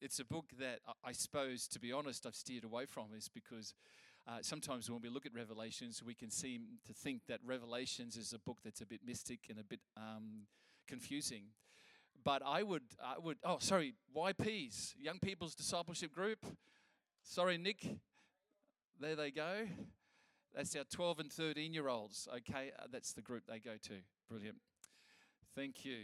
it's a book that I suppose, to be honest, I've steered away from, is because uh, sometimes when we look at Revelations, we can seem to think that Revelations is a book that's a bit mystic and a bit um, confusing. But I would, I would. Oh, sorry, YPs, Young People's Discipleship Group. Sorry, Nick. There they go. That's our 12 and 13 year olds. Okay, uh, that's the group they go to. Brilliant. Thank you.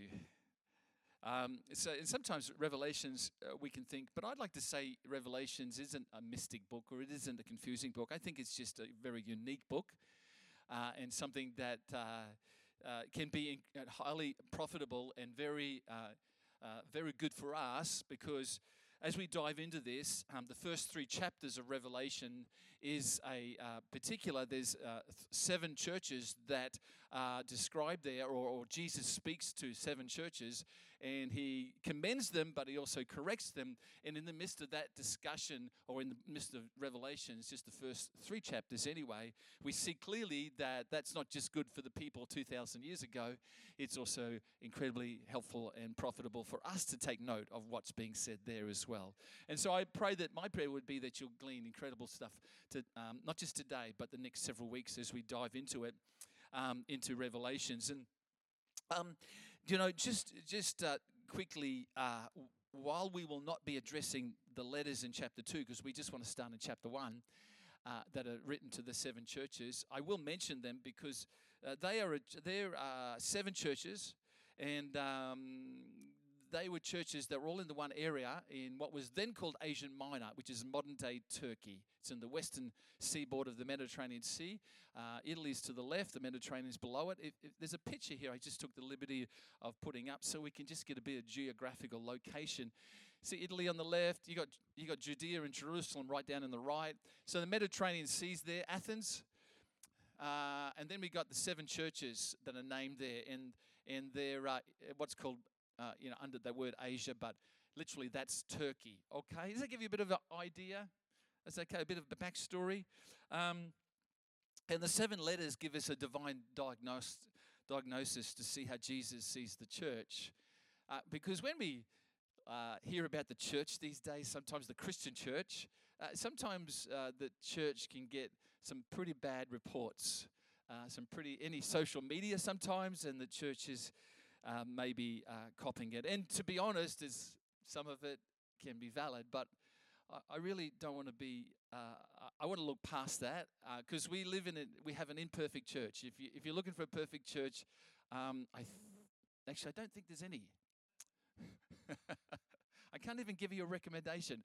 Um, so sometimes Revelations uh, we can think, but I'd like to say Revelations isn't a mystic book or it isn't a confusing book. I think it's just a very unique book uh, and something that uh, uh can be uh, highly profitable and very, uh, very good for us because as we dive into this, um, the first three chapters of Revelation is a uh, particular, there's uh, seven churches that are described there, or, or, Jesus speaks to seven churches, and he commends them, but he also corrects them. And in the midst of that discussion, or in the midst of Revelation, it's just the first three chapters anyway, we see clearly that that's not just good for the people 2,000 years ago, it's also incredibly helpful and profitable for us to take note of what's being said there as well. And so I pray that my prayer would be that you'll glean incredible stuff to um, not just today, but the next several weeks as we dive into it, um, into Revelations. And um, you know, just just uh, quickly, uh, while we will not be addressing the letters in chapter two, because we just want to start in chapter one. Uh, that are written to the seven churches. I will mention them because uh, they are there are seven churches, and um, they were churches that were all in the one area in what was then called Asia Minor, which is modern day Turkey. It's in the western seaboard of the Mediterranean Sea. Uh, Italy's to the left, the Mediterranean's below it. If, if there's a picture here I just took the liberty of putting up so we can just get a bit of geographical location. See Italy on the left, you got you got Judea and Jerusalem right down in the right. So the Mediterranean Sea's there, Athens. Uh, and then we got the seven churches that are named there, and and they're uh, what's called uh, you know, under the word Asia, but literally that's Turkey. Okay, does that give you a bit of an idea? That's okay, a bit of a backstory. Um, and the seven letters give us a divine diagnos- diagnosis to see how Jesus sees the church. Uh, because when we uh, hear about the church these days, sometimes the Christian church, uh, sometimes uh, the church can get some pretty bad reports, uh, some pretty any social media sometimes, and the church is uh, maybe uh, copying it. And to be honest, is some of it can be valid, but I, I really don't want to be. Uh, I want to look past that because uh, we live in it. We have an imperfect church. If you if you're looking for a perfect church, um, I th- actually I don't think there's any. I can't even give you a recommendation,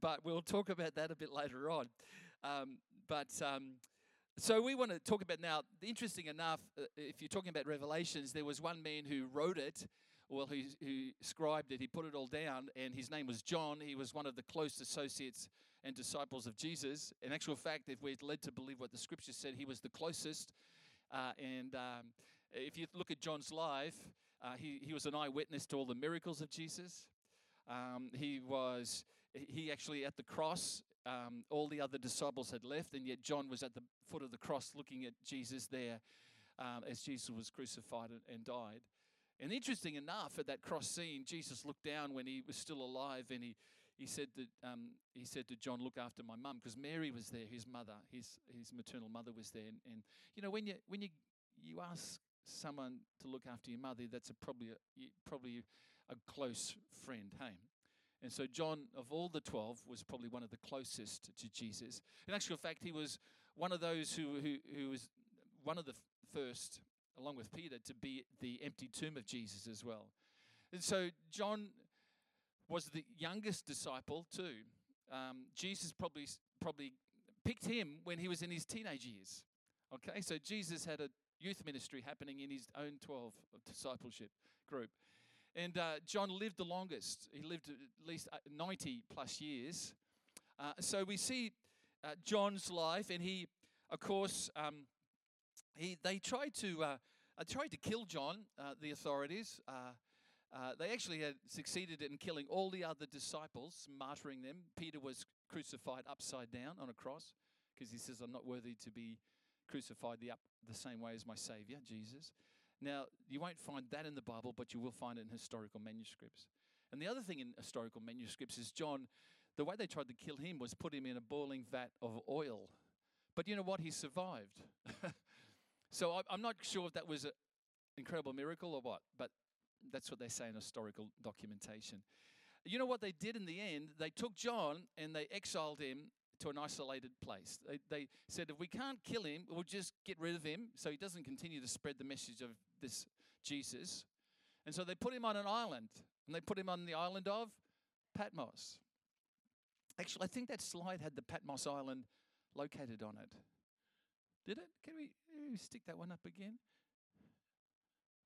but we'll talk about that a bit later on. Um, but um, so we want to talk about now. Interesting enough, uh, if you're talking about Revelations, there was one man who wrote it, well, who, who scribed it. He put it all down, and his name was John. He was one of the close associates and disciples of Jesus. In actual fact, if we're led to believe what the Scripture said, he was the closest. Uh, and um, if you look at John's life, uh, he, he was an eyewitness to all the miracles of Jesus. Um, he was he actually at the cross um, all the other disciples had left, and yet John was at the foot of the cross looking at Jesus there um, as Jesus was crucified and, and died. And interesting enough, at that cross scene, Jesus looked down when he was still alive, and he he said that um, he said to John, "Look after my mum," because Mary was there, his mother, his his maternal mother was there. And, and, you know, when you when you you ask someone to look after your mother, that's a probably a, probably a close friend. Hey, and so, John, of all the 12, was probably one of the closest to Jesus. In actual fact, he was one of those who, who, who was one of the first, along with Peter, to be the empty tomb of Jesus as well. And so, John was the youngest disciple, too. Um, Jesus probably, probably picked him when he was in his teenage years. Okay, so Jesus had a youth ministry happening in his own 12 discipleship group. And uh, John lived the longest. He lived at least uh, 90 plus years. Uh, so we see uh, John's life, and he, of course, um, he, they tried to, uh, uh, tried to kill John, the authorities. they actually had succeeded in killing all the other disciples, martyring them. Peter was crucified upside down on a cross because he says, I'm not worthy to be crucified the, up, the same way as my Savior, Jesus. Now, you won't find that in the Bible, but you will find it in historical manuscripts. And the other thing in historical manuscripts is John, the way they tried to kill him was put him in a boiling vat of oil. But you know what? He survived. so I'm not sure if that was an incredible miracle or what, but that's what they say in historical documentation. You know what they did in the end? They took John and they exiled him to an isolated place. They, they said, if we can't kill him, we'll just get rid of him so he doesn't continue to spread the message of this Jesus. And so they put him on an island, and they put him on the island of Patmos. Actually, I think that slide had the Patmos Island located on it. Did it? Can we, can we stick that one up again?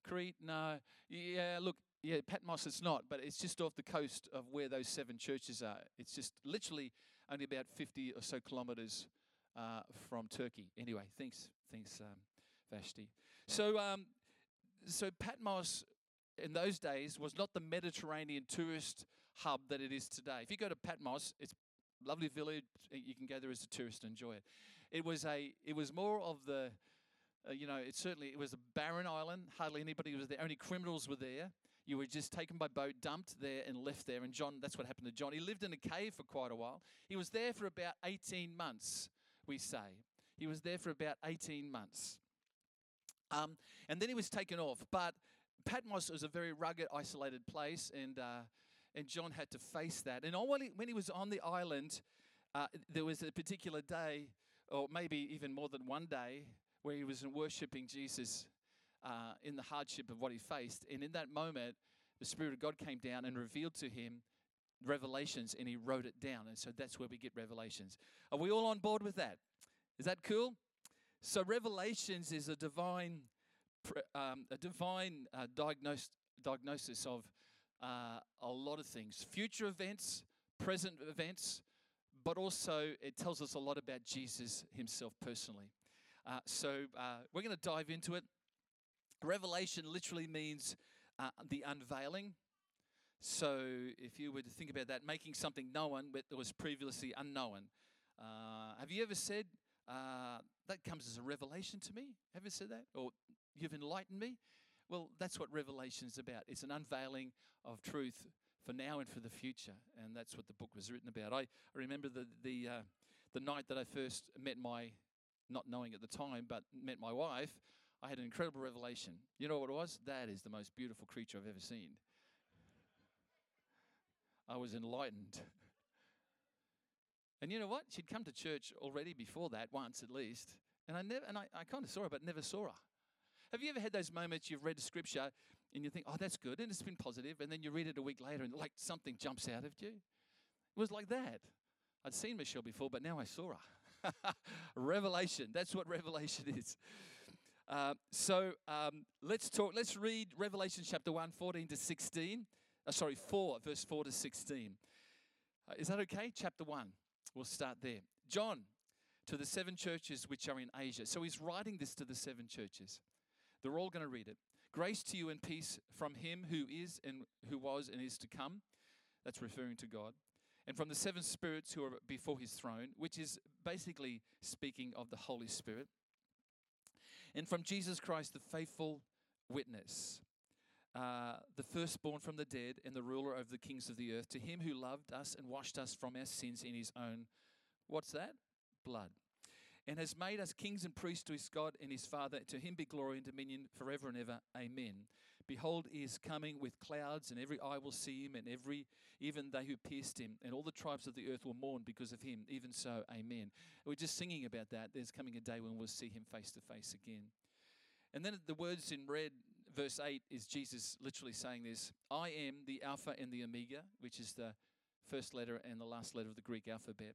Crete? No. Yeah, look, yeah, Patmos it's not, but it's just off the coast of where those seven churches are. It's just literally only about 50 or so kilometers uh, from Turkey. Anyway, thanks, thanks, um, Vashti. So, um, so Patmos in those days was not the Mediterranean tourist hub that it is today. If you go to Patmos, it's lovely village. You can go there as a tourist and enjoy it. It was a, it was more of the, uh, you know, it certainly it was a barren island. Hardly anybody was there. Only criminals were there. You were just taken by boat, dumped there, and left there. And John, that's what happened to John. He lived in a cave for quite a while. He was there for about 18 months, we say. He was there for about 18 months. Um, and then he was taken off. But Patmos was a very rugged, isolated place, and, uh, and John had to face that. And when he was on the island, uh, there was a particular day, or maybe even more than one day, where he was worshiping Jesus uh, in the hardship of what he faced. And in that moment, the Spirit of God came down and revealed to him revelations and he wrote it down. And so that's where we get revelations. Are we all on board with that? Is that cool? So, revelations is a divine, um, a divine uh, diagnos- diagnosis of uh, a lot of things future events, present events, but also it tells us a lot about Jesus himself personally. Uh, so, uh, we're going to dive into it. Revelation literally means uh, the unveiling. So, if you were to think about that, making something known that was previously unknown. Uh, have you ever said, uh, that comes as a revelation to me? Have you said that? Or you've enlightened me? Well, that's what revelation is about. It's an unveiling of truth for now and for the future. And that's what the book was written about. I, I remember the, the, uh, the night that I first met my, not knowing at the time, but met my wife. I had an incredible revelation. You know what it was? That is the most beautiful creature I've ever seen. I was enlightened. And you know what? She'd come to church already before that, once at least. And I never and I, I kind of saw her, but never saw her. Have you ever had those moments you've read scripture and you think, oh, that's good, and it's been positive, and then you read it a week later and like something jumps out of you? It was like that. I'd seen Michelle before, but now I saw her. revelation. That's what revelation is. Uh, so um, let's talk. Let's read Revelation chapter 1, 14 to 16. Uh, sorry, 4, verse 4 to 16. Uh, is that okay? Chapter 1. We'll start there. John, to the seven churches which are in Asia. So he's writing this to the seven churches. They're all going to read it. Grace to you and peace from him who is and who was and is to come. That's referring to God. And from the seven spirits who are before his throne, which is basically speaking of the Holy Spirit and from Jesus Christ, the faithful witness, uh, the firstborn from the dead, and the ruler over the kings of the earth, to him who loved us and washed us from our sins in his own, what's that? Blood. And has made us kings and priests to his God and his Father. To him be glory and dominion forever and ever. Amen. Behold, he is coming with clouds, and every eye will see him, and every even they who pierced him, and all the tribes of the earth will mourn because of him. Even so, amen. We're just singing about that. There's coming a day when we'll see him face to face again. And then the words in red, verse 8, is Jesus literally saying this I am the Alpha and the Omega, which is the first letter and the last letter of the Greek alphabet.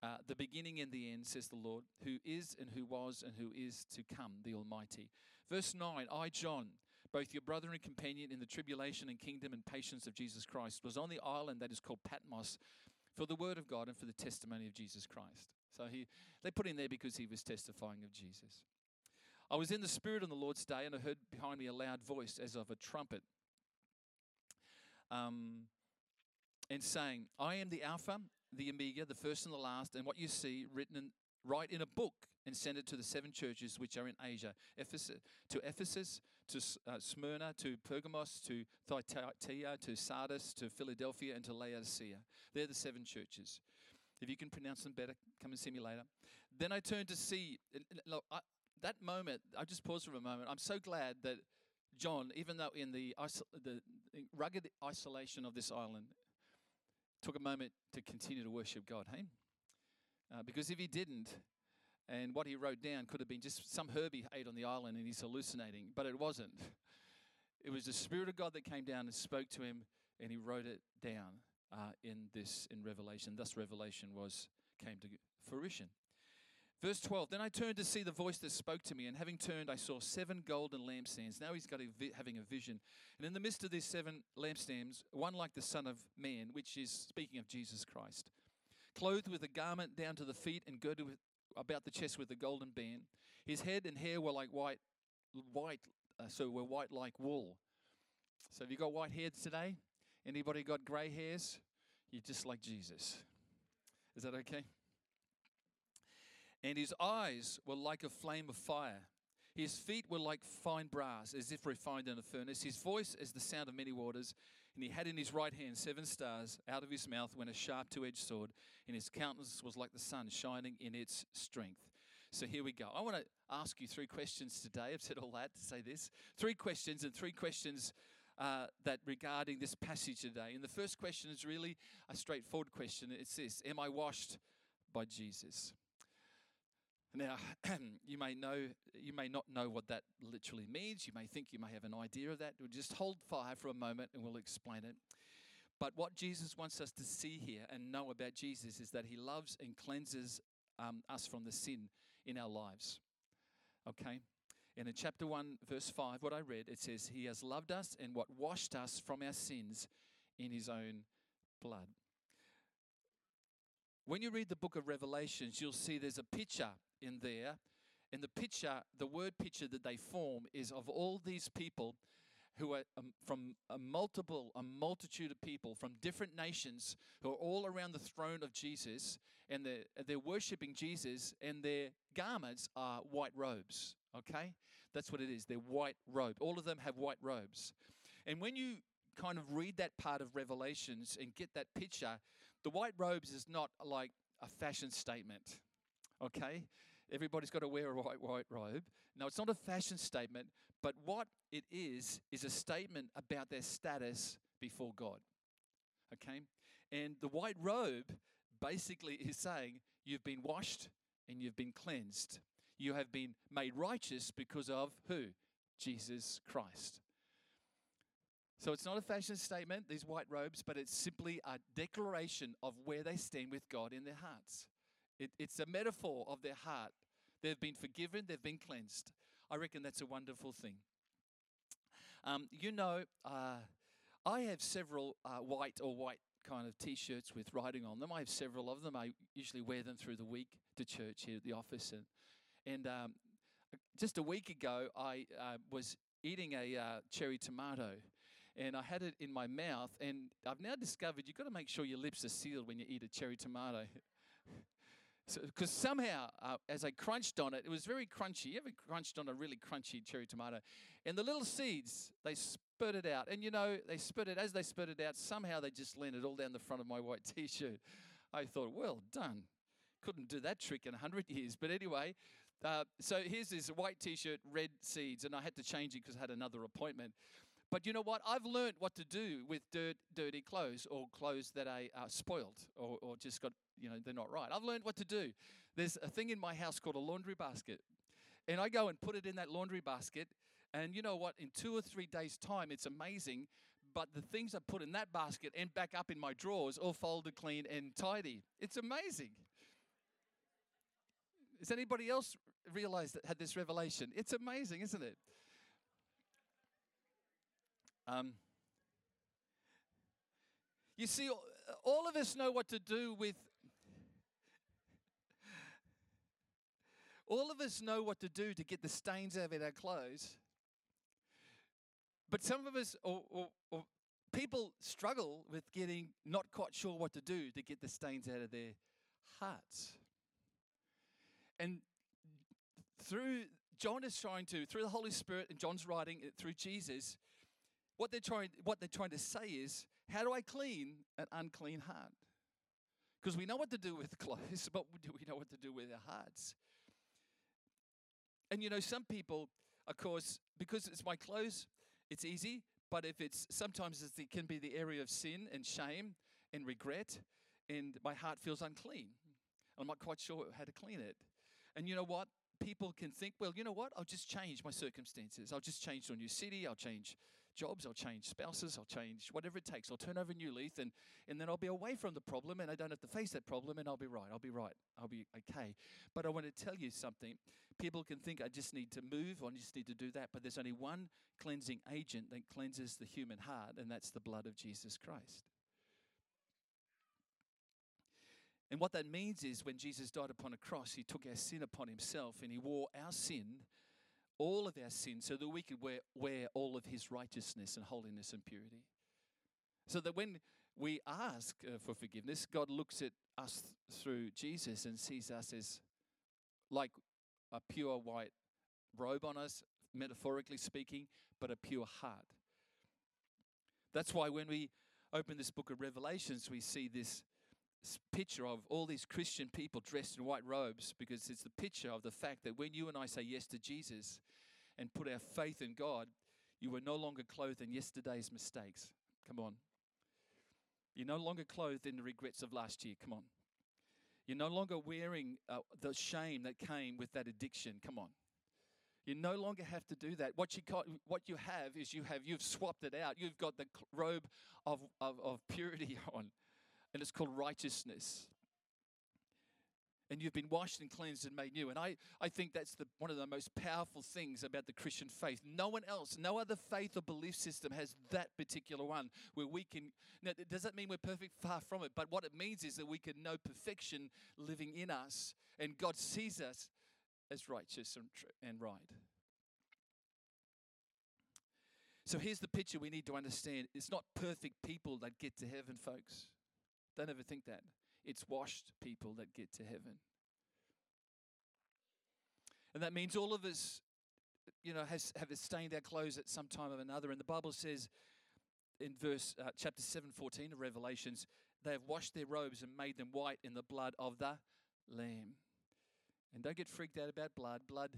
Uh, the beginning and the end, says the Lord, who is and who was and who is to come, the Almighty. Verse 9 I, John, both your brother and companion in the tribulation and kingdom and patience of Jesus Christ, was on the island that is called Patmos for the word of God and for the testimony of Jesus Christ. So he, they put him there because he was testifying of Jesus. I was in the Spirit on the Lord's day, and I heard behind me a loud voice as of a trumpet, um, and saying, I am the Alpha, the Omega, the first and the last, and what you see written in, write in a book and send it to the seven churches which are in Asia Ephesus, to Ephesus, to uh, Smyrna, to Pergamos, to Thyatira, to Sardis, to Philadelphia, and to Laodicea. They're the seven churches. If you can pronounce them better, come and see me later. Then I turned to see. Look, I, that moment, I just pause for a moment. I'm so glad that John, even though in the, the rugged isolation of this island, took a moment to continue to worship God. Hey, uh, because if he didn't, and what he wrote down could have been just some herb he ate on the island and he's hallucinating, but it wasn't. It was the Spirit of God that came down and spoke to him, and he wrote it down uh, in this in Revelation. Thus, Revelation was came to fruition. Verse 12 Then I turned to see the voice that spoke to me, and having turned, I saw seven golden lampstands. Now he's got a vi- having a vision. And in the midst of these seven lampstands, one like the Son of Man, which is speaking of Jesus Christ, clothed with a garment down to the feet and girded with, about the chest with a golden band. His head and hair were like white, white, uh, so were white like wool. So have you got white hair today? Anybody got grey hairs? You're just like Jesus. Is that okay? And his eyes were like a flame of fire. His feet were like fine brass, as if refined in a furnace. His voice as the sound of many waters. And he had in his right hand seven stars. Out of his mouth went a sharp two edged sword. And his countenance was like the sun shining in its strength. So here we go. I want to ask you three questions today. I've said all that to say this. Three questions, and three questions uh, that regarding this passage today. And the first question is really a straightforward question. It's this Am I washed by Jesus? Now, you may know, you may not know what that literally means. You may think you may have an idea of that. We'll just hold fire for a moment and we'll explain it. But what Jesus wants us to see here and know about Jesus is that he loves and cleanses um, us from the sin in our lives. Okay? And in chapter 1, verse 5, what I read, it says, He has loved us and what washed us from our sins in His own blood. When you read the book of Revelations, you'll see there's a picture in there. And the picture, the word picture that they form is of all these people who are um, from a multiple, a multitude of people from different nations who are all around the throne of Jesus, and they're, they're worshiping Jesus, and their garments are white robes. Okay? That's what it is. They're white robe. All of them have white robes. And when you kind of read that part of Revelations and get that picture, the white robes is not like a fashion statement. Okay? Everybody's got to wear a white, white robe. No, it's not a fashion statement, but what it is, is a statement about their status before God. Okay? And the white robe basically is saying, You've been washed and you've been cleansed. You have been made righteous because of who? Jesus Christ. So it's not a fashion statement, these white robes, but it's simply a declaration of where they stand with God in their hearts. It, it's a metaphor of their heart. They've been forgiven, they've been cleansed. I reckon that's a wonderful thing. Um, you know, uh, I have several uh, white or white kind of t shirts with writing on them. I have several of them. I usually wear them through the week to church here at the office. And, and um, just a week ago, I uh, was eating a uh, cherry tomato and I had it in my mouth. And I've now discovered you've got to make sure your lips are sealed when you eat a cherry tomato. Because so, somehow, uh, as I crunched on it, it was very crunchy. You ever crunched on a really crunchy cherry tomato? And the little seeds, they spurted out. And you know, they spurted, as they spurted out, somehow they just landed all down the front of my white t shirt. I thought, well done. Couldn't do that trick in 100 years. But anyway, uh, so here's this white t shirt, red seeds, and I had to change it because I had another appointment. But you know what? I've learned what to do with dirt, dirty clothes or clothes that are uh, spoiled or, or just got, you know, they're not right. I've learned what to do. There's a thing in my house called a laundry basket. And I go and put it in that laundry basket. And you know what? In two or three days' time, it's amazing. But the things I put in that basket end back up in my drawers, all folded clean and tidy. It's amazing. Has anybody else realized that had this revelation? It's amazing, isn't it? Um, you see, all of us know what to do with. All of us know what to do to get the stains out of our clothes. But some of us, or, or, or people, struggle with getting not quite sure what to do to get the stains out of their hearts. And through John is trying to, through the Holy Spirit, and John's writing it through Jesus, what they're trying, what they're trying to say is, how do I clean an unclean heart? Because we know what to do with clothes, but do we know what to do with our hearts? And you know, some people, of course, because it's my clothes, it's easy. But if it's sometimes it's, it can be the area of sin and shame and regret, and my heart feels unclean. I'm not quite sure how to clean it. And you know what? People can think, well, you know what? I'll just change my circumstances. I'll just change to a new city. I'll change jobs. I'll change spouses. I'll change whatever it takes. I'll turn over a new leaf, and, and then I'll be away from the problem, and I don't have to face that problem, and I'll be right. I'll be right. I'll be okay. But I want to tell you something. People can think I just need to move, or I just need to do that. But there's only one cleansing agent that cleanses the human heart, and that's the blood of Jesus Christ. And what that means is when Jesus died upon a cross, he took our sin upon himself and he wore our sin, all of our sins so that we could wear, wear all of his righteousness and holiness and purity. So that when we ask uh, for forgiveness, God looks at us through Jesus and sees us as like a pure white robe on us, metaphorically speaking, but a pure heart. That's why when we open this book of Revelations, we see this picture of all these Christian people dressed in white robes because it's the picture of the fact that when you and I say yes to Jesus and put our faith in God, you are no longer clothed in yesterday's mistakes. Come on. You're no longer clothed in the regrets of last year. Come on. You're no longer wearing uh, the shame that came with that addiction. Come on. You no longer have to do that. What you, got, what you have is you have you've swapped it out. You've got the robe of, of, of purity on and it's called righteousness. And you've been washed and cleansed and made new. And I, I think that's the, one of the most powerful things about the Christian faith. No one else, no other faith or belief system has that particular one where we can. Now, does that mean we're perfect? Far from it. But what it means is that we can know perfection living in us, and God sees us as righteous and, and right. So here's the picture we need to understand it's not perfect people that get to heaven, folks. Don't ever think that. It's washed people that get to heaven. And that means all of us, you know, has, have stained our clothes at some time or another. And the Bible says in verse uh, chapter 7, 14 of Revelations, they have washed their robes and made them white in the blood of the Lamb. And don't get freaked out about blood. Blood,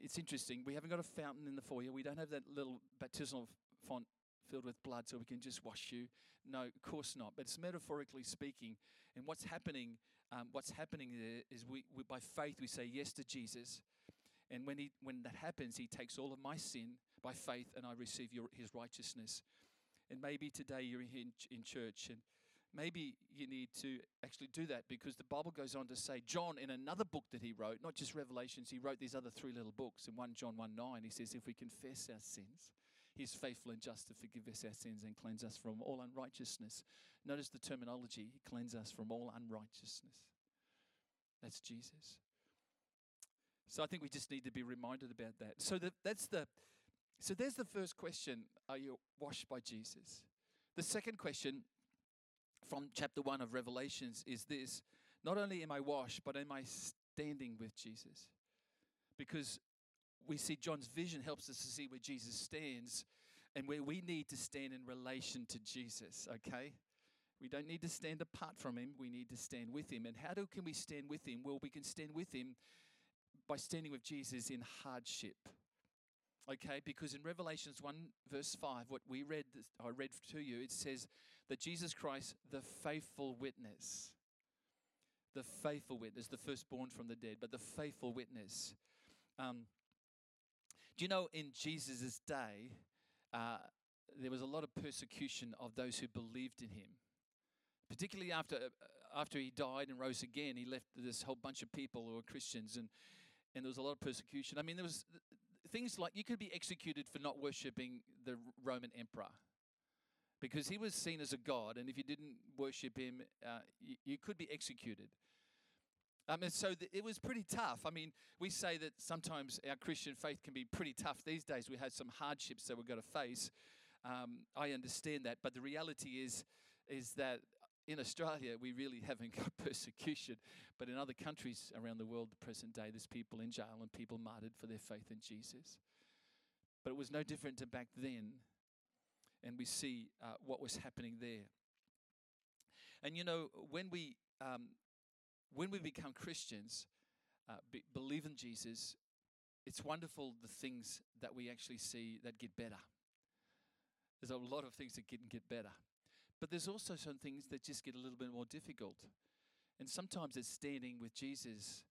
it's interesting. We haven't got a fountain in the foyer. We don't have that little baptismal font filled with blood so we can just wash you. No, of course not. But it's metaphorically speaking. And what's happening, um, what's happening there is we, we, by faith, we say yes to Jesus. And when, he, when that happens, he takes all of my sin by faith and I receive your, his righteousness. And maybe today you're in, in church and maybe you need to actually do that because the Bible goes on to say, John, in another book that he wrote, not just Revelations, he wrote these other three little books. In 1 John 1 9, he says, If we confess our sins, He's faithful and just to forgive us our sins and cleanse us from all unrighteousness. Notice the terminology He us from all unrighteousness. That's Jesus. So I think we just need to be reminded about that. So the, that's the so there's the first question, are you washed by Jesus? The second question from chapter 1 of Revelations is this, not only am I washed, but am I standing with Jesus? Because we see John's vision helps us to see where Jesus stands and where we need to stand in relation to Jesus, okay? We don't need to stand apart from him, we need to stand with him. And how do, can we stand with him? Well, we can stand with him by standing with Jesus in hardship. Okay, because in Revelations 1, verse 5, what we read, I read to you, it says that Jesus Christ, the faithful witness, the faithful witness, the firstborn from the dead, but the faithful witness. Um, do you know in Jesus' day, uh, there was a lot of persecution of those who believed in him? Particularly after, uh, after he died and rose again, he left this whole bunch of people who were Christians, and, and there was a lot of persecution. I mean, there was things like you could be executed for not worshipping the Roman emperor because he was seen as a god, and if you didn't worship him, uh, you, you could be executed. Um, and so th- it was pretty tough. I mean, we say that sometimes our Christian faith can be pretty tough these days. We had some hardships that we've got to face. Um, I understand that, but the reality is, is that in Australia, we really haven't got persecution, but in other countries around the world, the present day, there's people in jail and people martyred for their faith in Jesus. But it was no different to back then, and we see uh, what was happening there. And you know, when we um, when we become Christians, uh, be, believe in Jesus, it's wonderful the things that we actually see that get better. There's a lot of things that can get better. But there's also some things that just get a little bit more difficult. And sometimes it's standing with Jesus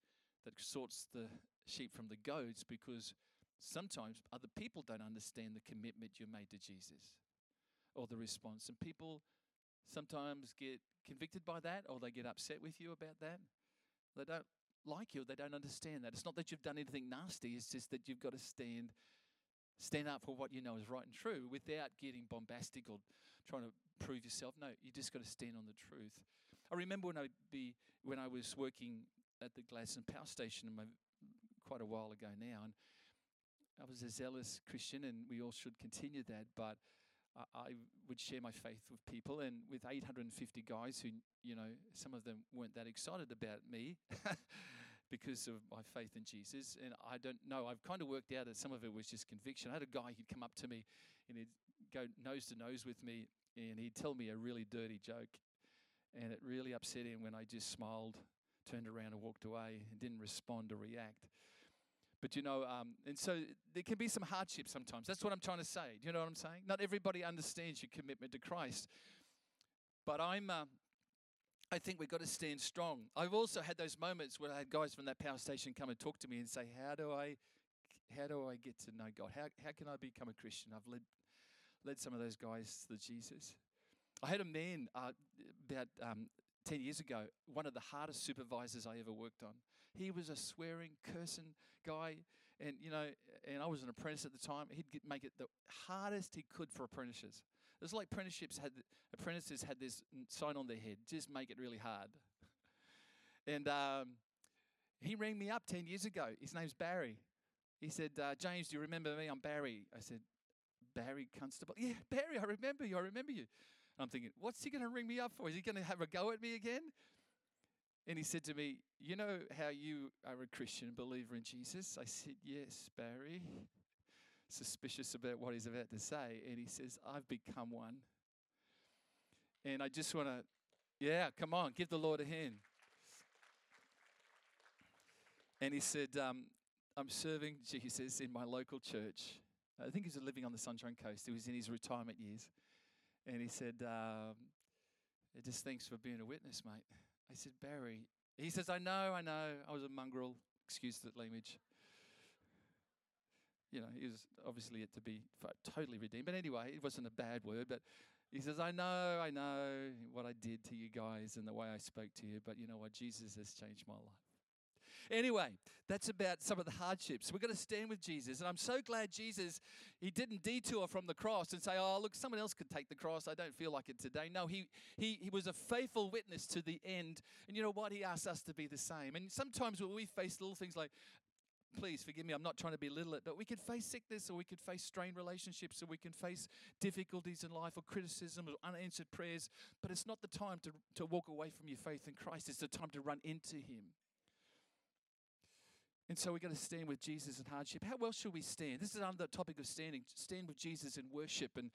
that sorts the sheep from the goats because sometimes other people don't understand the commitment you made to Jesus or the response. And people sometimes get convicted by that or they get upset with you about that. They don't like you, or they don't understand that. It's not that you've done anything nasty, it's just that you've got to stand stand up for what you know is right and true without getting bombastic or trying to prove yourself. No, you just got to stand on the truth. I remember when I be when I was working at the Gladstone Power Station quite a while ago now, and I was a zealous Christian, and we all should continue that. But I, I would share my faith with people, and with 850 guys who, you know, some of them weren't that excited about me. because of my faith in Jesus. And I don't know, I've kind of worked out that some of it was just conviction. I had a guy who'd come up to me and he'd go nose to nose with me and he'd tell me a really dirty joke. And it really upset him when I just smiled, turned around, and walked away and didn't respond or react. But you know, um, and so there can be some hardship sometimes. That's what I'm trying to say. Do you know what I'm saying? Not everybody understands your commitment to Christ. But I'm, uh, I think we've got to stand strong. I've also had those moments where I had guys from that power station come and talk to me and say, "How do I, how do I get to know God? How how can I become a Christian?" I've led led some of those guys to Jesus. I had a man uh, about um, 10 years ago, one of the hardest supervisors I ever worked on. He was a swearing, cursing guy. And, you know, and I was an apprentice at the time. He'd get, make it the hardest he could for apprentices. It was like apprenticeships had, apprentices had this sign on their head, just make it really hard. And um, he rang me up 10 years ago. His name's Barry. He said, uh, James, do you remember me? I'm Barry. I said, Barry Constable. Yeah, Barry, I remember you. I remember you. And I'm thinking, what's he going to ring me up for? Is he going to have a go at me again? And he said to me, You know how you are a Christian believer in Jesus? I said, Yes, Barry. Suspicious about what he's about to say. And he says, I've become one. And I just want to, yeah, come on, give the Lord a hand. And he said, um, I'm serving Jesus in my local church. I think he was living on the Sunshine Coast. He was in his retirement years. And he said, um, just thanks for being a witness, mate. I said, Barry. He says, I know, I know. I was a mongrel. Excuse the language. You know, he was obviously yet to be totally redeemed. But anyway, it wasn't a bad word. But he says, I know, I know what I did to you guys and the way I spoke to you. But you know what? Jesus has changed my life. Anyway, that's about some of the hardships. We're going to stand with Jesus. And I'm so glad Jesus, he didn't detour from the cross and say, oh, look, someone else could take the cross. I don't feel like it today. No, he, he, he was a faithful witness to the end. And you know what? He asked us to be the same. And sometimes when we face little things like, please forgive me, I'm not trying to belittle it, but we could face sickness or we could face strained relationships or we can face difficulties in life or criticism or unanswered prayers. But it's not the time to, to walk away from your faith in Christ, it's the time to run into Him. And so we're going to stand with Jesus in hardship. How well should we stand? This is under the topic of standing. Stand with Jesus in worship. And,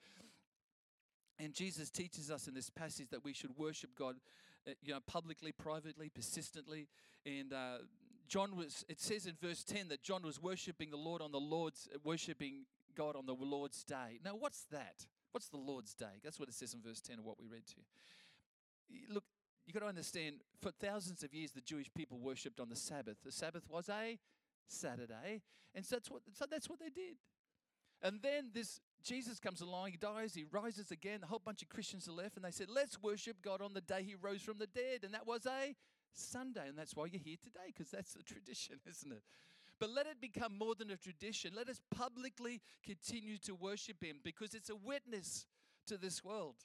and Jesus teaches us in this passage that we should worship God, uh, you know, publicly, privately, persistently. And uh, John was, it says in verse 10 that John was worshiping the Lord on the Lord's, uh, worshiping God on the Lord's day. Now, what's that? What's the Lord's day? That's what it says in verse 10 of what we read to you. Look, You've got to understand, for thousands of years, the Jewish people worshipped on the Sabbath. The Sabbath was a Saturday, and so that's what, so that's what they did. And then this Jesus comes along, he dies, he rises again. A whole bunch of Christians are left, and they said, Let's worship God on the day he rose from the dead. And that was a Sunday. And that's why you're here today, because that's the tradition, isn't it? But let it become more than a tradition. Let us publicly continue to worship him because it's a witness to this world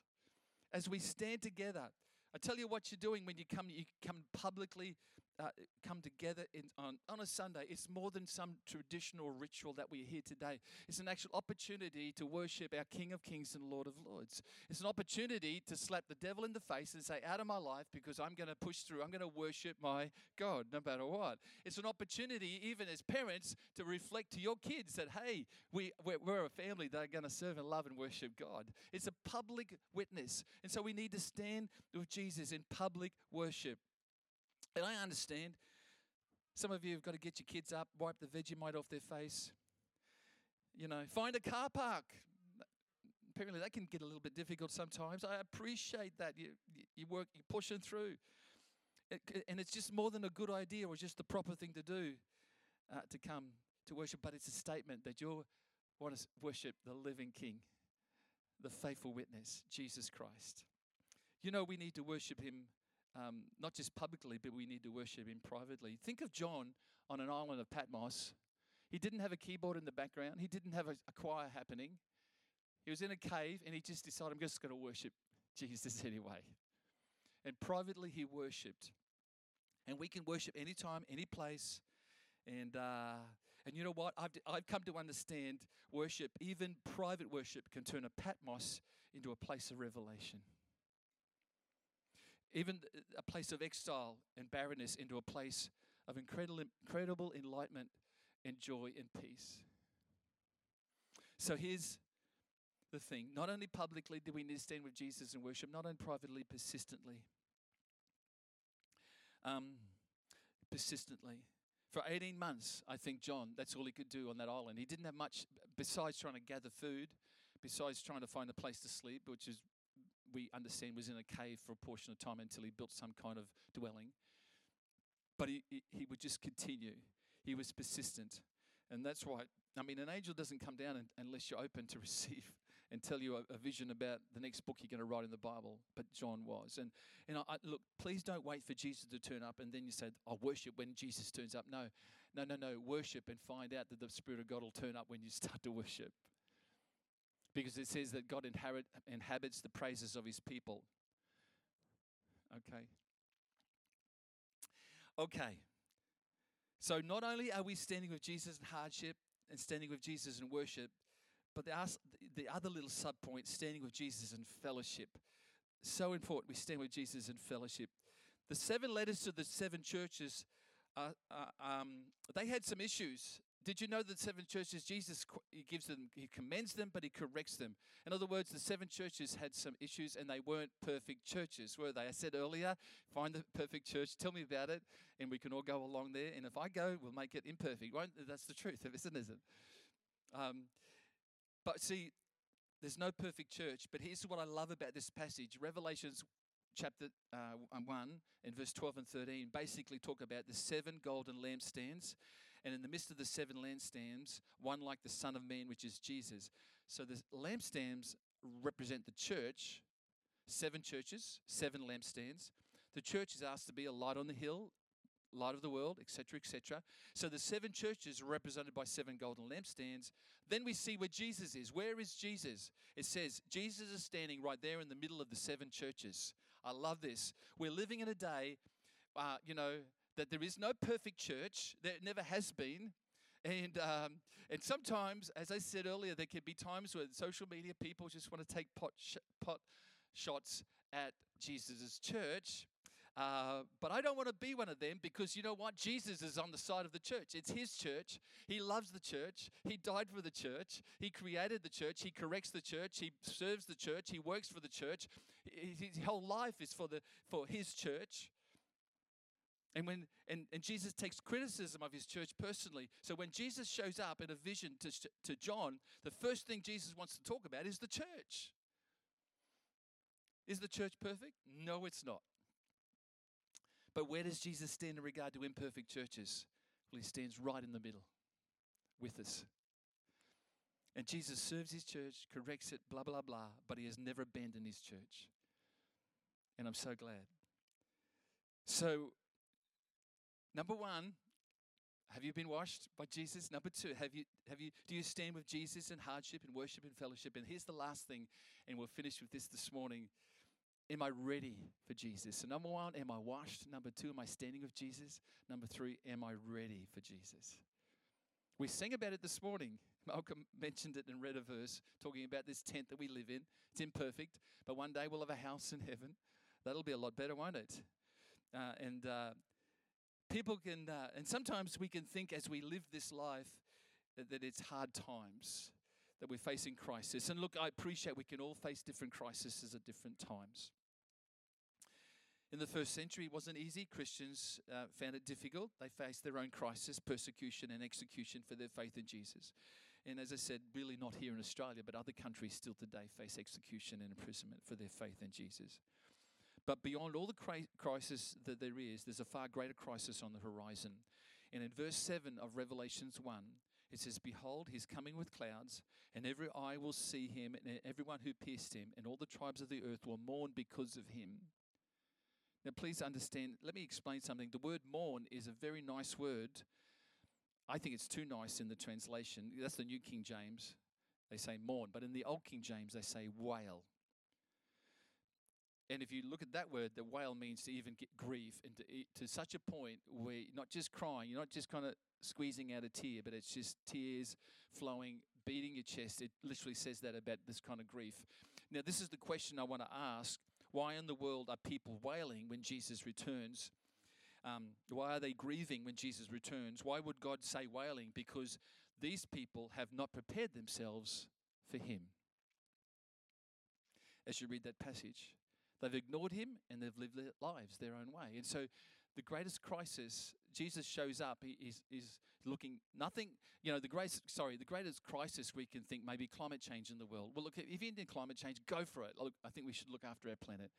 as we stand together I tell you what you're doing when you come, you come publicly uh, come together in, on, on a Sunday, it's more than some traditional ritual that we hear today. It's an actual opportunity to worship our King of Kings and Lord of Lords. It's an opportunity to slap the devil in the face and say, Out of my life, because I'm going to push through. I'm going to worship my God no matter what. It's an opportunity, even as parents, to reflect to your kids that, hey, we, we're, we're a family that are going to serve and love and worship God. It's a public witness. And so we need to stand with Jesus in public worship. And I understand some of you have got to get your kids up, wipe the Vegemite off their face. You know, find a car park. Apparently, that can get a little bit difficult sometimes. I appreciate that. You, you work, you're pushing through. And it's just more than a good idea or just the proper thing to do uh, to come to worship, but it's a statement that you want to worship the living King, the faithful witness, Jesus Christ. You know, we need to worship him um, not just publicly, but we need to worship Him privately. Think of John on an island of Patmos. He didn't have a keyboard in the background, he didn't have a, a choir happening. He was in a cave and he just decided, I'm just going to worship Jesus anyway. And privately, he worshipped. And we can worship anytime, any place. And, uh, and you know what? I've, I've come to understand worship, even private worship, can turn a Patmos into a place of revelation even a place of exile and barrenness into a place of incredible, incredible enlightenment and joy and peace. So here's the thing not only publicly do we need to stand with Jesus and worship, not only privately, persistently. Um, persistently. For 18 months, I think John, that's all he could do on that island. He didn't have much besides trying to gather food, besides trying to find a place to sleep, which is we understand was in a cave for a portion of time until he built some kind of dwelling. But he, he, would just continue. He was persistent. And that's why, I mean, an angel doesn't come down unless you're open to receive and tell you a, vision about the next book you're going to write in the Bible. But John was. And, and I, I, look, please don't wait for Jesus to turn up and then you say, I'll worship when Jesus turns up. No, no, no, no. Worship and find out that the Spirit of God will turn up when you start to worship because it says that God inherit, inhabits the praises of his people. Okay. Okay. So not only are we standing with Jesus in hardship and standing with Jesus in worship, but the, the other little sub point, standing with Jesus in fellowship. So important we stand with Jesus in fellowship. The seven letters to the seven churches, uh, uh, um, they had some issues did you know that seven churches, Jesus he gives them, he commends them, but he corrects them. In other words, the seven churches had some issues and they weren't perfect churches, were they? I said earlier, find the perfect church, tell me about it, and we can all go along there. And if I go, we'll make it imperfect. Won't, that's the truth, isn't it? Um, but see, there's no perfect church. But here's what I love about this passage Revelations chapter uh, 1 and verse 12 and 13 basically talk about the seven golden lampstands and in the midst of the seven lampstands, one like the Son of Man, which is Jesus. So the lampstands represent the church, seven churches, seven lampstands. The church is asked to be a light on the hill, light of the world, etc., etc. So the seven churches are represented by seven golden lampstands. Then we see where Jesus is. Where is Jesus? It says Jesus is standing right there in the middle of the seven churches. I love this. We're living in a day, uh, you know, that there is no perfect church, there never has been. And, um, and sometimes, as I said earlier, there can be times where social media people just want to take pot, sh- pot shots at Jesus' church. Uh, but I don't want to be one of them because you know what? Jesus is on the side of the church. It's his church. He loves the church. He died for the church. He created the church. He corrects the church. He serves the church. He works for the church. His whole life is for, the, for his church. And when and, and Jesus takes criticism of his church personally. So when Jesus shows up in a vision to, to John, the first thing Jesus wants to talk about is the church. Is the church perfect? No, it's not. But where does Jesus stand in regard to imperfect churches? Well, he stands right in the middle with us. And Jesus serves his church, corrects it, blah, blah, blah, but he has never abandoned his church. And I'm so glad. So Number one, have you been washed by Jesus? Number two, have you have you do you stand with Jesus in hardship and worship and fellowship? And here's the last thing, and we'll finish with this this morning. am I ready for Jesus? So, number one, am I washed? Number two, am I standing with Jesus? Number three, am I ready for Jesus? We sang about it this morning. Malcolm mentioned it and read a verse talking about this tent that we live in. It's imperfect, but one day we'll have a house in heaven. That'll be a lot better, won't it? Uh, and uh, people can, uh, and sometimes we can think as we live this life that, that it's hard times, that we're facing crisis. And look, I appreciate we can all face different crises at different times. In the first century, it wasn't easy. Christians uh, found it difficult. They faced their own crisis, persecution, and execution for their faith in Jesus. And as I said, really not here in Australia, but other countries still today face execution and imprisonment for their faith in Jesus. But beyond all the cri- crisis that there is, there's a far greater crisis on the horizon. And in verse 7 of Revelations 1, it says, Behold, he's coming with clouds, and every eye will see him, and everyone who pierced him, and all the tribes of the earth will mourn because of him. Now, please understand, let me explain something. The word mourn is a very nice word. I think it's too nice in the translation. That's the New King James. They say mourn, but in the Old King James, they say wail. And if you look at that word, the wail means to even get grief and to, to such a point where you're not just crying, you're not just kind of squeezing out a tear, but it's just tears flowing, beating your chest. It literally says that about this kind of grief. Now, this is the question I want to ask why in the world are people wailing when Jesus returns? Um, why are they grieving when Jesus returns? Why would God say wailing? Because these people have not prepared themselves for Him. As you read that passage, they've ignored Him and they've lived their lives their own way. And so the greatest crisis, Jesus shows up, he is, is looking nothing, you know, the greatest, sorry, the greatest crisis we can think maybe climate change in the world. Well, look, if you're climate change, go for it. Look, I think we should look after our planet.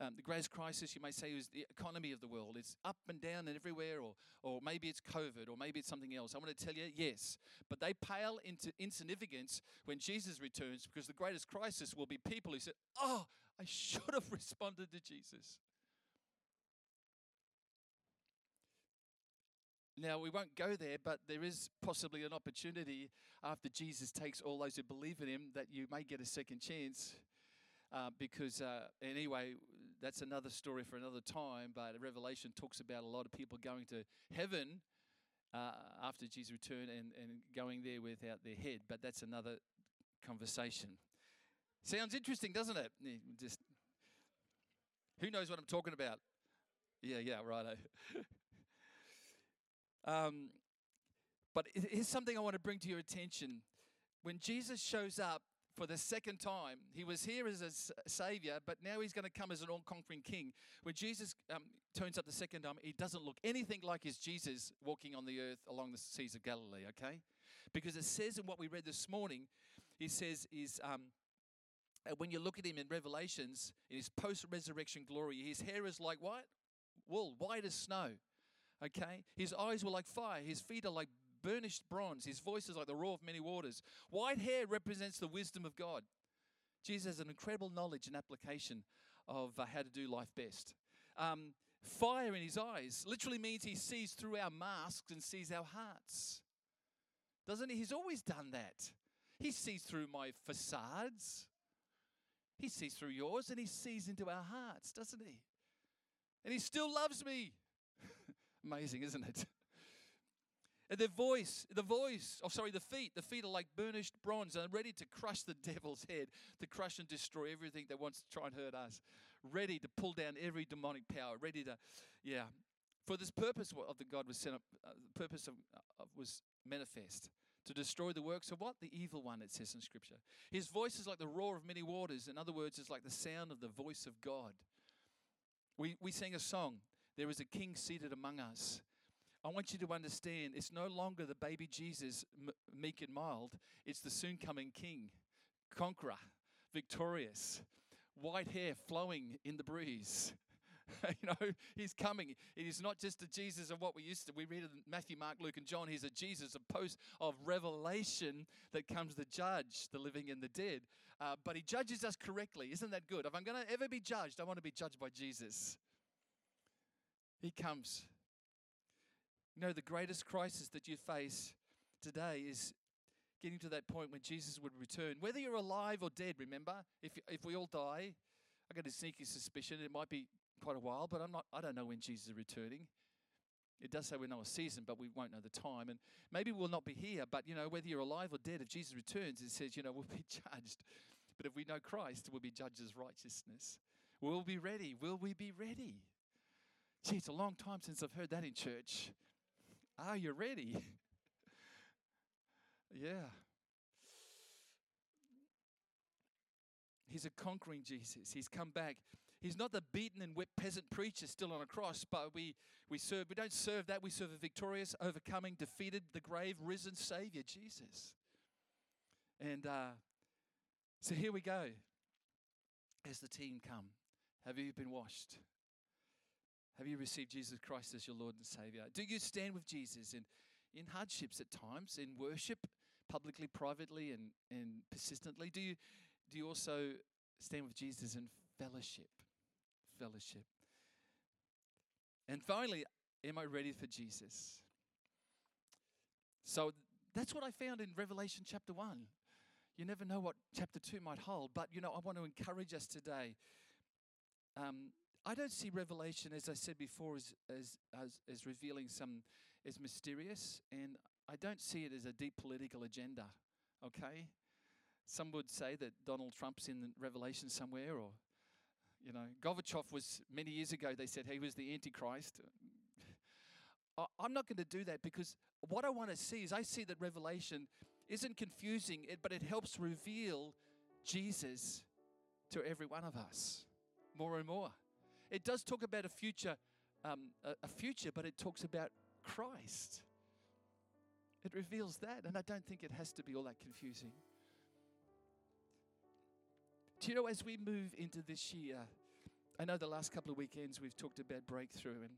Um, the greatest crisis, you may say, is the economy of the world. It's up and down and everywhere, or, or maybe it's COVID, or maybe it's something else. I want to tell you, yes. But they pale into insignificance when Jesus returns because the greatest crisis will be people who said, Oh, I should have responded to Jesus. Now, we won't go there, but there is possibly an opportunity after Jesus takes all those who believe in him that you may get a second chance. Uh, because, uh, anyway, that's another story for another time. But Revelation talks about a lot of people going to heaven uh, after Jesus' return and, and going there without their head. But that's another conversation. Sounds interesting, doesn't it? Just who knows what I'm talking about? Yeah, yeah, righto. Um, but here's something I want to bring to your attention. When Jesus shows up for the second time, he was here as a savior, but now he's going to come as an all conquering king. When Jesus um, turns up the second time, he doesn't look anything like his Jesus walking on the earth along the seas of Galilee, okay? Because it says in what we read this morning, he says, is. Um, when you look at him in Revelations, in his post resurrection glory, his hair is like what? Wool, white as snow. Okay? His eyes were like fire, his feet are like burnished bronze, his voice is like the roar of many waters. White hair represents the wisdom of God. Jesus has an incredible knowledge and application of uh, how to do life best. Um, fire in his eyes literally means he sees through our masks and sees our hearts. Doesn't he? He's always done that. He sees through my facades. He sees through yours and he sees into our hearts, doesn't he? And he still loves me. Amazing, isn't it? And the voice, the voice, oh, sorry, the feet, the feet are like burnished bronze and ready to crush the devil's head, to crush and destroy everything that wants to try and hurt us, ready to pull down every demonic power, ready to, yeah. For this purpose of the God was sent up, uh, the purpose of, uh, was manifest to destroy the works of what? The evil one, it says in Scripture. His voice is like the roar of many waters. In other words, it's like the sound of the voice of God. We, we sang a song, there is a king seated among us. I want you to understand it's no longer the baby Jesus, meek and mild, it's the soon coming king, conqueror, victorious, white hair flowing in the breeze. you know, he's coming. It is not just the Jesus of what we used to. We read in Matthew, Mark, Luke, and John. He's a Jesus, a post of revelation that comes to judge the living and the dead. Uh, but he judges us correctly. Isn't that good? If I'm going to ever be judged, I want to be judged by Jesus. He comes. You know, the greatest crisis that you face today is getting to that point when Jesus would return. Whether you're alive or dead, remember, if, if we all die, I got a sneaky suspicion it might be quite a while, but I'm not. I don't know when Jesus is returning. It does say we know a season, but we won't know the time. And maybe we'll not be here, but you know, whether you're alive or dead, if Jesus returns, it says, you know, we'll be judged. But if we know Christ, we'll be judged as righteousness. We'll be ready. Will we be ready? Gee, it's a long time since I've heard that in church. Ah, Are you ready? yeah. He's a conquering Jesus. He's come back. He's not the beaten and whipped peasant preacher still on a cross, but we, we serve, we don't serve that. We serve a victorious, overcoming, defeated, the grave, risen Savior, Jesus. And uh, so here we go. As the team come, have you been washed? Have you received Jesus Christ as your Lord and Savior? Do you stand with Jesus in, in hardships at times, in worship, publicly, privately, and, and persistently? Do you, do you also stand with Jesus in fellowship? Fellowship. And finally, am I ready for Jesus? So that's what I found in Revelation chapter 1. You never know what chapter 2 might hold, but you know, I want to encourage us today. Um, I don't see Revelation, as I said before, as, as, as, as revealing some, as mysterious, and I don't see it as a deep political agenda, okay? Some would say that Donald Trump's in Revelation somewhere, or, you know, Gorbachev was, many years ago, they said he was the Antichrist. I'm not going to do that because what I want to see is I see that Revelation isn't confusing, but it helps reveal Jesus to every one of us more and more. It does talk about a future, um, a, a future, but it talks about Christ. It reveals that, and I don't think it has to be all that confusing. Do you know, as we move into this year, I know the last couple of weekends we've talked about breakthrough, and,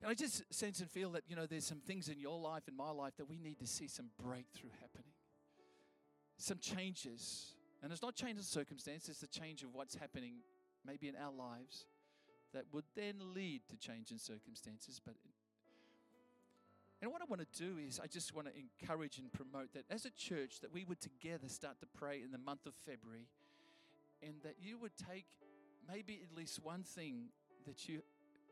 and I just sense and feel that, you know, there's some things in your life and my life that we need to see some breakthrough happening, some changes. And it's not change of circumstance, it's a change of what's happening maybe in our lives that would then lead to change in circumstances. But and what I want to do is I just want to encourage and promote that as a church that we would together start to pray in the month of February and that you would take maybe at least one thing that you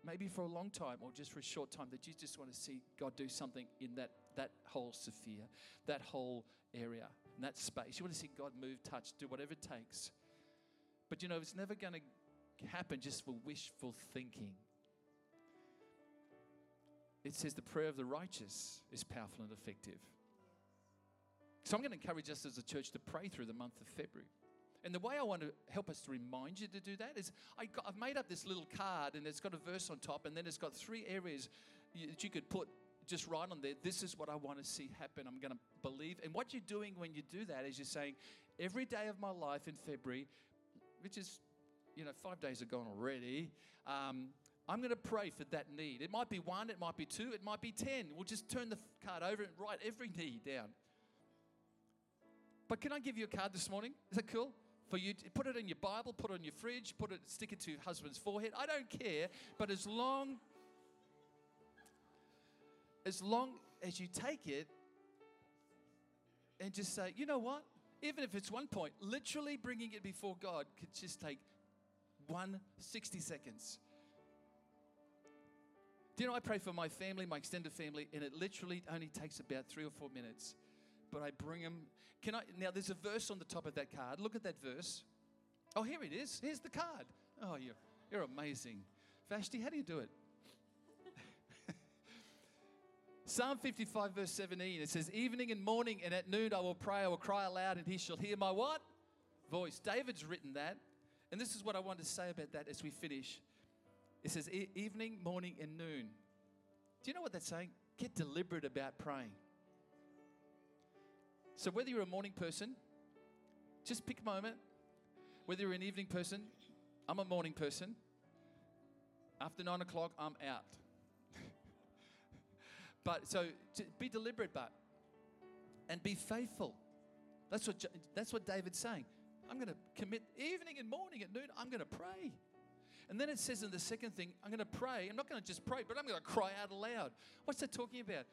maybe for a long time or just for a short time that you just want to see God do something in that that whole sphere, that whole area, in that space. You want to see God move, touch, do whatever it takes. But you know, it's never going to happen just for wishful thinking it says the prayer of the righteous is powerful and effective. So I'm going to encourage us as a church to pray through the month of February. And the way I want to help us to remind you to do that is I have made up this little card and it's got a verse on top and then it's got three areas that you could put just right on there. This is what I want to see happen. I'm going to believe. And what you're doing when you do that is you're saying, every day of my life in February, which is, you know, five days are gone already, um, I'm going to pray for that need. It might be one, it might be two, it might be 10. We'll just turn the card over and write every need down. But can I give you a card this morning? Is that cool? For you to put it in your Bible, put it on your fridge, put it, stick it to your husband's forehead. I don't care, but as long as long as you take it and just say, you know what? Even if it's one point, literally bringing it before God could just take one 60 seconds. Do you know, I pray for my family, my extended family, and it literally only takes about three or four minutes. But I bring them. Can I? Now, there's a verse on the top of that card. Look at that verse. Oh, here it is. Here's the card. Oh, you're, you're amazing. Vashti, how do you do it? Psalm 55, verse 17, it says, Evening and morning and at noon I will pray, I will cry aloud, and he shall hear my what? Voice. David's written that. And this is what I want to say about that as we finish. It says e- evening, morning, and noon. Do you know what that's saying? Get deliberate about praying. So, whether you're a morning person, just pick a moment. Whether you're an evening person, I'm a morning person. After nine o'clock, I'm out. but so be deliberate, but and be faithful. That's what that's what David's saying. I'm going to commit evening and morning at noon. I'm going to pray. And then it says in the second thing, I'm going to pray. I'm not going to just pray, but I'm going to cry out aloud. What's that talking about?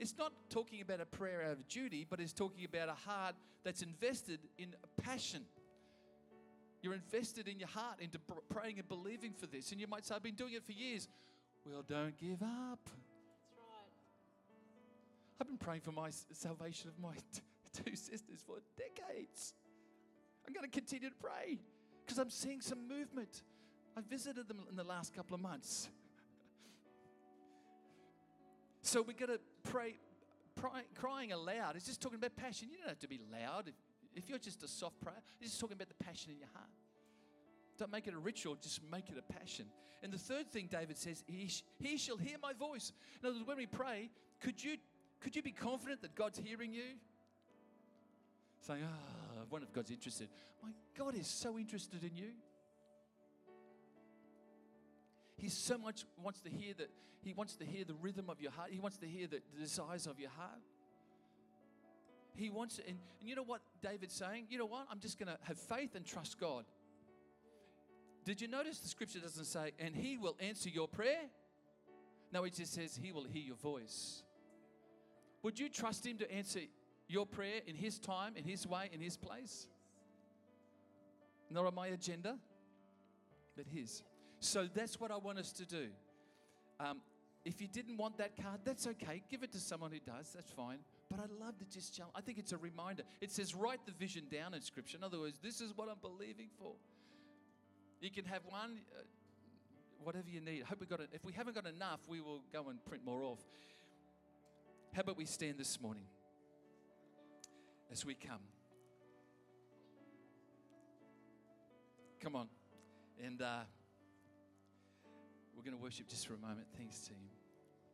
It's not talking about a prayer out of duty, but it's talking about a heart that's invested in passion. You're invested in your heart into praying and believing for this. And you might say, I've been doing it for years. Well, don't give up. That's right. I've been praying for my salvation of my t- two sisters for decades. I'm going to continue to pray because I'm seeing some movement. I visited them in the last couple of months. So we're going to pray, pray, crying aloud. It's just talking about passion. You don't have to be loud. If, if you're just a soft prayer, it's just talking about the passion in your heart. Don't make it a ritual, just make it a passion. And the third thing David says, he, sh- he shall hear my voice. In other words, when we pray, could you, could you be confident that God's hearing you? Saying, ah, I wonder if God's interested. My God is so interested in you. He so much wants to hear that. He wants to hear the rhythm of your heart. He wants to hear the, desires of your heart. He wants, and, and you know what David's saying? You know what? I'm just going to have faith and trust God. Did you notice the scripture doesn't say, and he will answer your prayer? No, it just says, he will hear your voice. Would you trust him to answer your prayer in his time, in his way, in his place? Not on my agenda, but his. So that's what I want us to do. Um, if you didn't want that card, that's okay. Give it to someone who does. That's fine. But I love to just challenge. I think it's a reminder. It says, write the vision down in Scripture. In other words, this is what I'm believing for. You can have one, uh, whatever you need. I hope we got it. If we haven't got enough, we will go and print more off. How about we stand this morning as we come? Come on. And uh, we're going to worship just for a moment. Thanks, team.